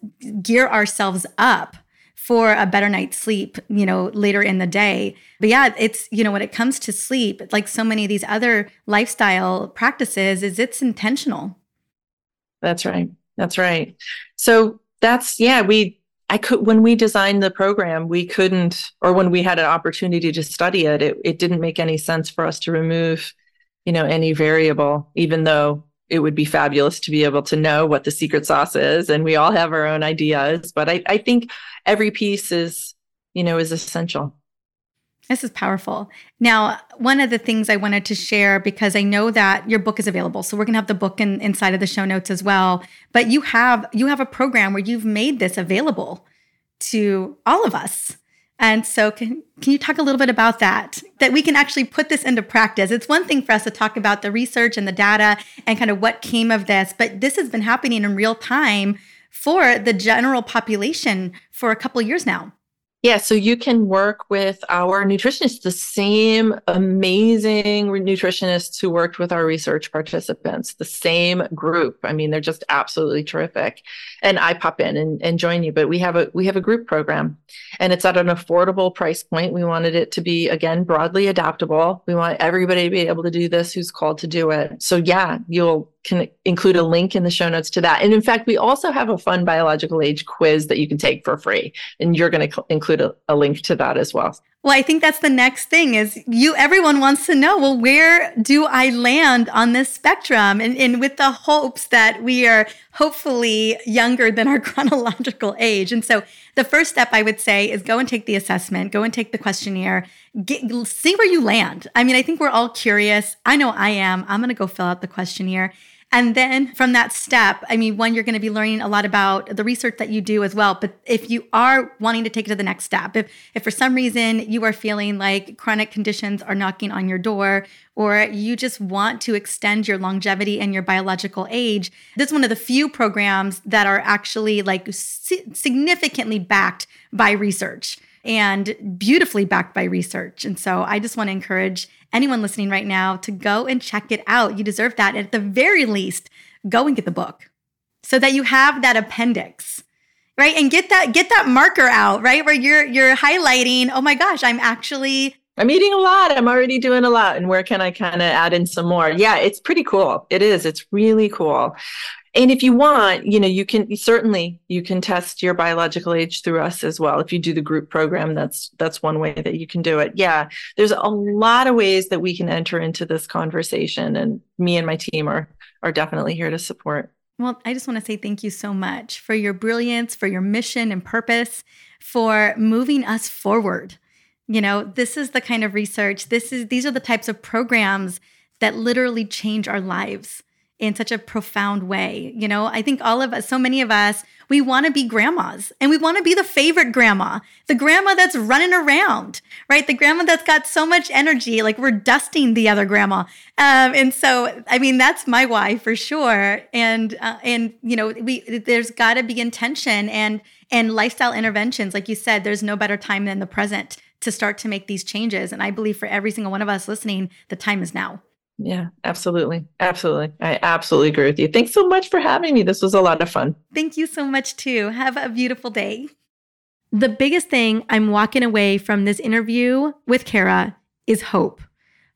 gear ourselves up for a better night's sleep, you know, later in the day. But yeah, it's, you know, when it comes to sleep, like so many of these other lifestyle practices, is it's intentional. That's right. That's right. So that's, yeah, we I could when we designed the program, we couldn't, or when we had an opportunity to study it, it, it didn't make any sense for us to remove, you know, any variable, even though it would be fabulous to be able to know what the secret sauce is. And we all have our own ideas. But I, I think every piece is, you know, is essential. This is powerful. Now, one of the things I wanted to share because I know that your book is available, so we're to have the book in, inside of the show notes as well. But you have you have a program where you've made this available to all of us. And so, can, can you talk a little bit about that? That we can actually put this into practice. It's one thing for us to talk about the research and the data and kind of what came of this, but this has been happening in real time for the general population for a couple years now. Yeah, so you can work with our nutritionists, the same amazing nutritionists who worked with our research participants, the same group. I mean, they're just absolutely terrific. And I pop in and, and join you, but we have a we have a group program and it's at an affordable price point. We wanted it to be again broadly adaptable. We want everybody to be able to do this who's called to do it. So yeah, you'll can include a link in the show notes to that. And in fact, we also have a fun biological age quiz that you can take for free. And you're going to cl- include a, a link to that as well. Well, I think that's the next thing is you everyone wants to know, well, where do I land on this spectrum? And, and with the hopes that we are hopefully younger than our chronological age. And so the first step I would say is go and take the assessment, go and take the questionnaire, get, see where you land. I mean, I think we're all curious. I know I am. I'm going to go fill out the questionnaire and then from that step, I mean, one, you're going to be learning a lot about the research that you do as well. But if you are wanting to take it to the next step, if, if for some reason you are feeling like chronic conditions are knocking on your door, or you just want to extend your longevity and your biological age, this is one of the few programs that are actually like significantly backed by research and beautifully backed by research. And so I just want to encourage anyone listening right now to go and check it out. You deserve that. At the very least, go and get the book so that you have that appendix right and get that get that marker out right where you're you're highlighting oh my gosh i'm actually I'm eating a lot. I'm already doing a lot. And where can I kind of add in some more? Yeah, it's pretty cool. It is. It's really cool. And if you want, you know, you can certainly you can test your biological age through us as well. If you do the group program, that's that's one way that you can do it. Yeah, there's a lot of ways that we can enter into this conversation, and me and my team are are definitely here to support. Well, I just want to say thank you so much for your brilliance, for your mission and purpose, for moving us forward you know, this is the kind of research, this is these are the types of programs that literally change our lives in such a profound way. You know, I think all of us, so many of us, we want to be grandmas and we want to be the favorite grandma, the grandma that's running around, right? The grandma that's got so much energy, like we're dusting the other grandma. Um, and so, I mean, that's my why for sure. And, uh, and, you know, we, there's got to be intention and, and lifestyle interventions. Like you said, there's no better time than the present to start to make these changes. And I believe for every single one of us listening, the time is now. Yeah, absolutely. Absolutely. I absolutely agree with you. Thanks so much for having me. This was a lot of fun. Thank you so much, too. Have a beautiful day. The biggest thing I'm walking away from this interview with Kara is hope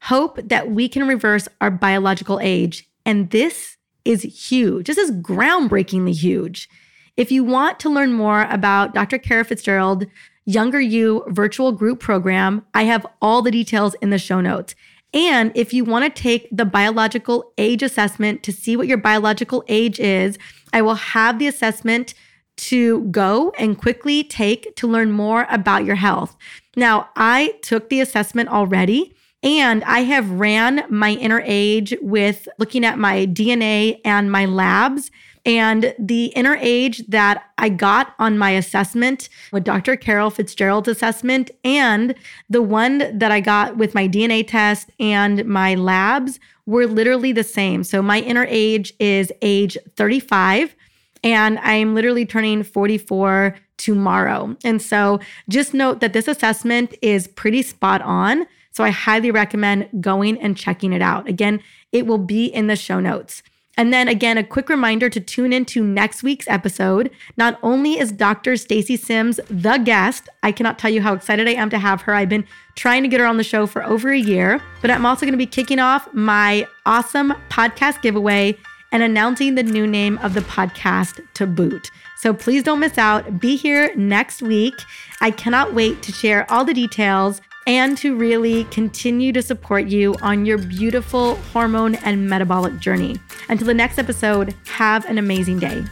hope that we can reverse our biological age. And this is huge. This is groundbreakingly huge. If you want to learn more about Dr. Kara Fitzgerald, Younger You virtual group program. I have all the details in the show notes. And if you want to take the biological age assessment to see what your biological age is, I will have the assessment to go and quickly take to learn more about your health. Now, I took the assessment already. And I have ran my inner age with looking at my DNA and my labs. And the inner age that I got on my assessment with Dr. Kara Fitzgerald's assessment and the one that I got with my DNA test and my labs were literally the same. So my inner age is age 35 and I'm literally turning 44 tomorrow. And so just note that this assessment is pretty spot on. So I highly recommend going and checking it out. Again, it will be in the show notes. And then again, a quick reminder to tune into next week's episode. Not only is Dr. Stacy Sims the guest, I cannot tell you how excited I am to have her. I've been trying to get her on the show for over a year, but I'm also going to be kicking off my awesome podcast giveaway and announcing the new name of the podcast to boot. So please don't miss out. Be here next week. I cannot wait to share all the details and to really continue to support you on your beautiful hormone and metabolic journey. Until the next episode, have an amazing day.